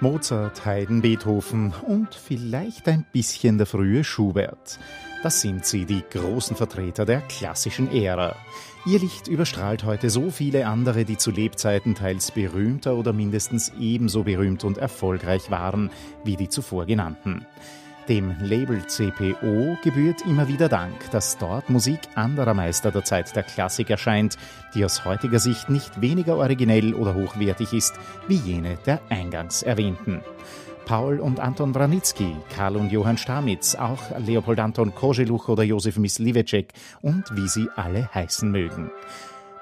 Mozart, Haydn, Beethoven und vielleicht ein bisschen der frühe Schubert. Das sind sie, die großen Vertreter der klassischen Ära. Ihr Licht überstrahlt heute so viele andere, die zu Lebzeiten teils berühmter oder mindestens ebenso berühmt und erfolgreich waren wie die zuvor genannten. Dem Label CPO gebührt immer wieder Dank, dass dort Musik anderer Meister der Zeit der Klassik erscheint, die aus heutiger Sicht nicht weniger originell oder hochwertig ist wie jene der eingangs erwähnten. Paul und Anton Wranitzky, Karl und Johann Stamitz, auch Leopold Anton Koscheluch oder Josef Myslivecek und wie sie alle heißen mögen.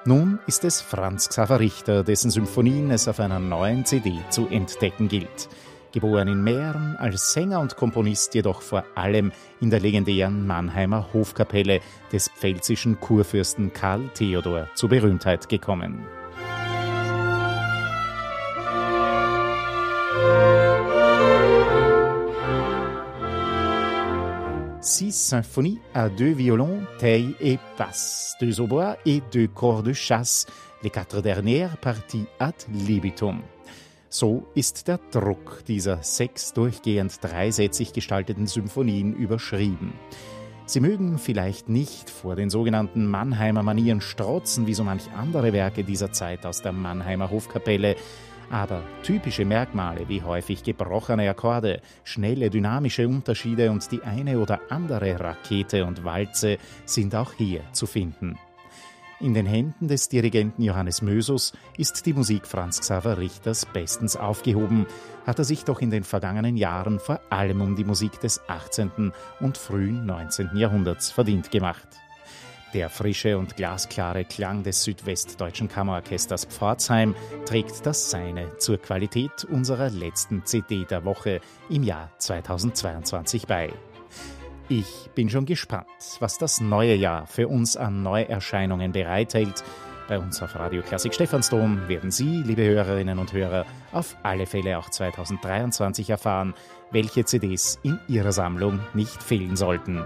Nun ist es Franz Xaver Richter, dessen Symphonien es auf einer neuen CD zu entdecken gilt geboren in Mähren, als Sänger und Komponist jedoch vor allem in der legendären Mannheimer Hofkapelle des pfälzischen Kurfürsten Karl Theodor zur Berühmtheit gekommen. six symphonies à deux violons, taille et basse, deux hautbois et deux corps de chasse, les quatre dernières parties ad libitum. So ist der Druck dieser sechs durchgehend dreisätzig gestalteten Symphonien überschrieben. Sie mögen vielleicht nicht vor den sogenannten Mannheimer Manieren strotzen, wie so manch andere Werke dieser Zeit aus der Mannheimer Hofkapelle, aber typische Merkmale wie häufig gebrochene Akkorde, schnelle dynamische Unterschiede und die eine oder andere Rakete und Walze sind auch hier zu finden. In den Händen des Dirigenten Johannes Mösus ist die Musik Franz Xaver Richters bestens aufgehoben, hat er sich doch in den vergangenen Jahren vor allem um die Musik des 18. und frühen 19. Jahrhunderts verdient gemacht. Der frische und glasklare Klang des südwestdeutschen Kammerorchesters Pforzheim trägt das Seine zur Qualität unserer letzten CD der Woche im Jahr 2022 bei. Ich bin schon gespannt, was das neue Jahr für uns an Neuerscheinungen bereithält. Bei uns auf Radio Klassik Stephansdom werden Sie, liebe Hörerinnen und Hörer, auf alle Fälle auch 2023 erfahren, welche CDs in Ihrer Sammlung nicht fehlen sollten.